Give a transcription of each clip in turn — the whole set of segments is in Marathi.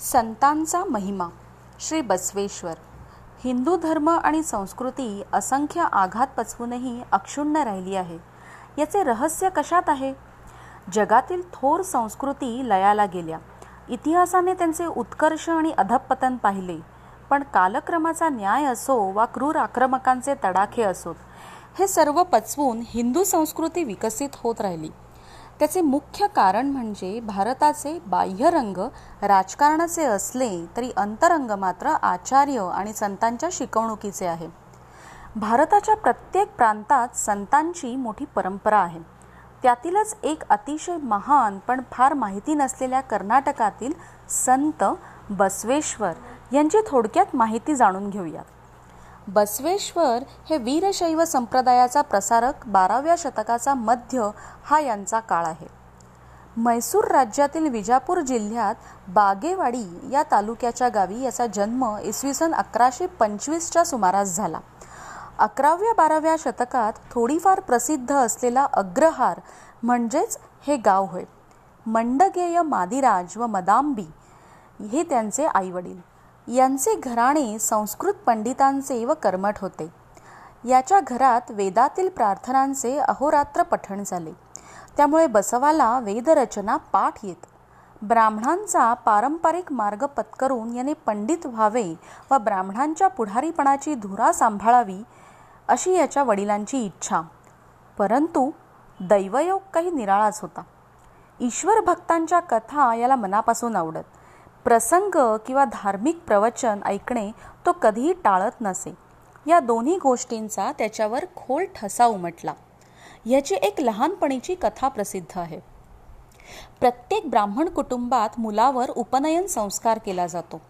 संतांचा महिमा. श्री बसवेश्वर. हिंदू धर्म आणि संस्कृती असंख्य आघात पचवूनही अक्षुण्ण राहिली आहे. याचे रहस्य कशात आहे? जगातील थोर संस्कृती लयाला गेल्या. इतिहासाने त्यांचे उत्कर्ष आणि अधपतन पाहिले. पण कालक्रमाचा न्याय असो वा क्रूर आक्रमकांचे तडाखे असोत हे सर्व पचवून हिंदू संस्कृती विकसित होत राहिली. त्याचे मुख्य कारण म्हणजे भारताचे बाह्यरंग राजकारणाचे असले तरी अंतरंग मात्र आचार्य आणि संतांच्या शिकवणुकीचे आहे. भारताच्या प्रत्येक प्रांतात संतांची मोठी परंपरा आहे. त्यातीलच एक अतिशय महान पण फार माहिती नसलेल्या कर्नाटकातील संत बसवेश्वर यांची थोडक्यात माहिती जाणून घेऊयात. बसवेश्वर हे वीरशैव संप्रदायाचा प्रसारक बाराव्या शतकाचा मध्य हा यांचा काळ आहे. म्हैसूर राज्यातील विजापूर जिल्ह्यात बागेवाडी या तालुक्याच्या गावी याचा जन्म इसवी सन अकराशे पंचवीसच्या सुमारास झाला. अकराव्या बाराव्या शतकात थोडीफार प्रसिद्ध असलेला अग्रहार म्हणजेच हे गाव होय. मंडगेय मादिराज व मदांबी हे त्यांचे आईवडील. यांचे घराणे संस्कृत पंडितांचे व कर्मठ होते. याच्या घरात वेदातील प्रार्थनांचे अहोरात्र पठण झाले. त्यामुळे बसवाला वेदरचना पाठ येत. ब्राह्मणांचा पारंपरिक मार्ग पत्करून याने पंडित व्हावे व ब्राह्मणांच्या पुढारीपणाची धुरा सांभाळावी अशी याच्या वडिलांची इच्छा. परंतु दैवयोग काही निराळाच होता. ईश्वर भक्तांच्या कथा याला मनापासून आवडत. प्रसंग किंवा धार्मिक प्रवचन ऐकणे तो कधीही टाळत नसे. या दोन्ही गोष्टींचा त्याच्यावर खोल ठसा उमटला. याची एक लहानपणीची कथा प्रसिद्ध आहे. प्रत्येक ब्राह्मण कुटुंबात मुलावर उपनयन संस्कार केला जातो.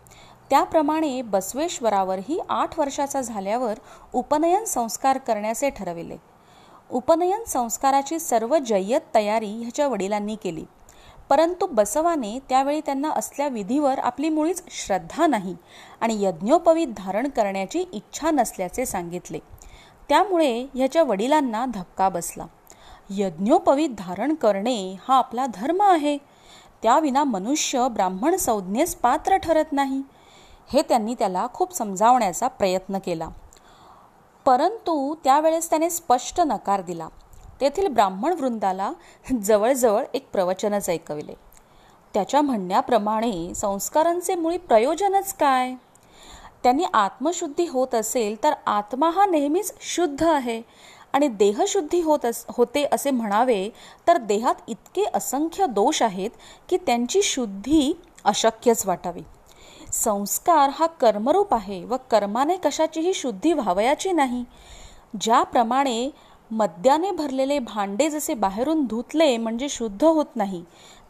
त्याप्रमाणे बसवेश्वरावरही आठ वर्षाचा झाल्यावर उपनयन संस्कार करण्याचे ठरविले. उपनयन संस्काराची सर्व जय्यत तयारी ह्याच्या वडिलांनी केली. परंतु बसवाने त्यावेळी त्यांना असल्या विधीवर आपली मुळीच श्रद्धा नाही आणि यज्ञोपवीत धारण करण्याची इच्छा नसल्याचे सांगितले. त्यामुळे ह्याच्या वडिलांना धक्का बसला. यज्ञोपवीत धारण करणे हा आपला धर्म आहे. त्याविना मनुष्य ब्राह्मण संज्ञेस पात्र ठरत नाही. हे त्यांनी त्याला खूप समजावण्याचा प्रयत्न केला. परंतु त्यावेळेस त्याने स्पष्ट नकार दिला. तेथील ब्राह्मण वृंदाला जवळजवळ एक प्रवचनच ऐकविले. त्याच्या म्हणण्याप्रमाणे संस्कारांचे मुळी प्रयोजनच काय? त्यांनी आत्मशुद्धी होत असेल तर आत्मा हा नेहमीच शुद्ध आहे आणि देहशुद्धी होत अस होते असे म्हणावे तर देहात इतके असंख्य दोष आहेत की त्यांची शुद्धी अशक्यच वाटावी. संस्कार हा कर्मरूप आहे व कर्माने कशाचीही शुद्धी व्हावयाची नाही. ज्याप्रमाणे मद्याने भरलेले भांडे जसे बाहेरून धुतले म्हणजे शुद्ध होत नाही.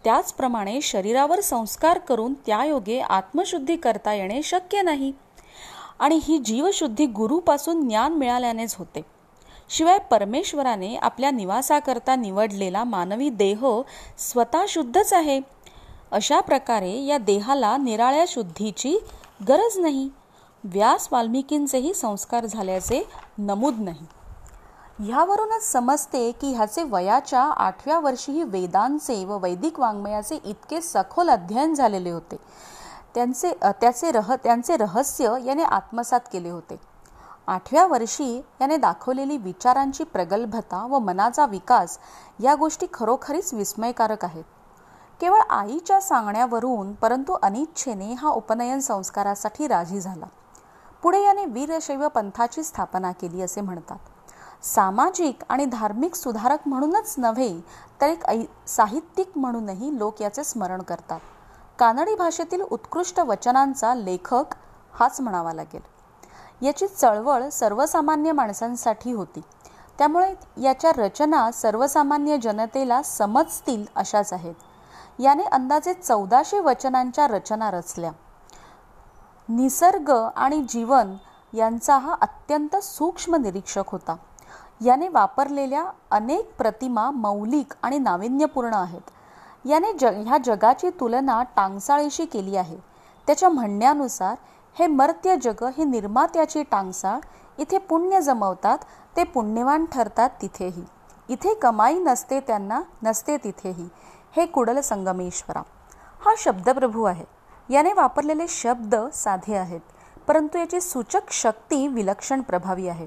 त्याचप्रमाणे शरीरावर संस्कार करून त्यायोगे आत्मशुद्धी करता येणे शक्य नाही. आणि ही जीवशुद्धी गुरुपासून ज्ञान मिळाल्यानेच होते. शिवाय परमेश्वराने आपल्या निवासाकरता निवडलेला मानवी देह स्वतः शुद्धच आहे. अशा प्रकारे या देहाला निराळ्या शुद्धीची गरज नाही. व्यास वाल्मिकींचेही संस्कार झाल्याचे नमूद नाही. ह्यावरूनच समजते की ह्याचे वयाच्या आठव्या वर्षीही वेदांचे व वैदिक वाङ्मयाचे इतके सखोल अध्ययन झालेले होते. त्यांचे त्याचे रह त्यांचे रहस्य याने आत्मसात केले होते. आठव्या वर्षी याने दाखवलेली विचारांची प्रगल्भता व मनाचा विकास या गोष्टी खरोखरीच विस्मयकारक आहेत. केवळ आईच्या सांगण्यावरून परंतु अनिच्छेने हा उपनयन संस्कारासाठी राजी झाला. पुढे याने वीरशैव पंथाची स्थापना केली असे म्हणतात. सामाजिक आणि धार्मिक सुधारक म्हणूनच नव्हे तर एक ऐ साहित्यिक म्हणूनही लोक याचे स्मरण करतात. कानडी भाषेतील उत्कृष्ट वचनांचा लेखक हाच म्हणावा लागेल. याची चळवळ सर्वसामान्य माणसांसाठी होती. त्यामुळे याच्या रचना सर्वसामान्य जनतेला समजतील अशाच आहेत. याने अंदाजे चौदाशे वचनांच्या रचना रचल्या. निसर्ग आणि जीवन यांचा हा अत्यंत सूक्ष्म निरीक्षक होता. याने वापरलेल्या अनेक प्रतिमा मौलिक आणि नाविन्यपूर्ण आहेत. याने ज ह्या जगाची तुलना टांगसाळीशी केली आहे. त्याच्या म्हणण्यानुसार हे मर्त्य जग हे निर्मात्याची टांगसाळ इथे पुण्य जमवतात ते पुण्यवान ठरतात तिथेही. इथे कमाई नसते त्यांना नसते तिथेही. हे कुडल संगमेश्वरा. हा शब्दप्रभू आहे. याने वापरलेले शब्द साधे आहेत परंतु याची सूचक शक्ती विलक्षण प्रभावी आहे.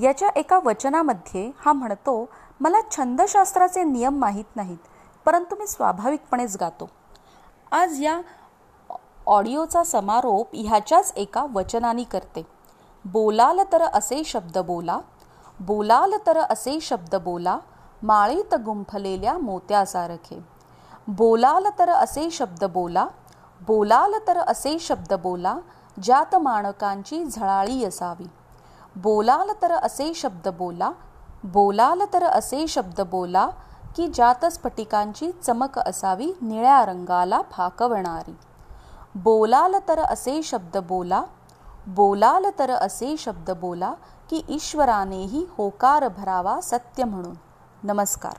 याच्या एका वचनामध्ये हा म्हणतो मला छंदशास्त्राचे नियम माहीत नाहीत परंतु मी स्वाभाविकपणेच गातो. आज या ऑडिओचा समारोप ह्याच्याच एका वचनाने करते. बोलाल तर असे शब्द बोला बोलाल तर असे शब्द बोला माळीत गुंफलेल्या मोत्यासारखे. बोलाल तर असे शब्द बोला बोलाल तर असे शब्द बोला ज्यात माणकांची झळाळी असावी. बोलाल तर असे शब्द बोला बोलाल तर असे शब्द बोला की ज्यात स्फटिकांची चमक असावी निळ्या रंगाला फाकवणारी. बोलाल तर असे शब्द बोला बोलाल तर असे शब्द बोला की ईश्वरानेही होकार भरावा सत्य म्हणून. नमस्कार.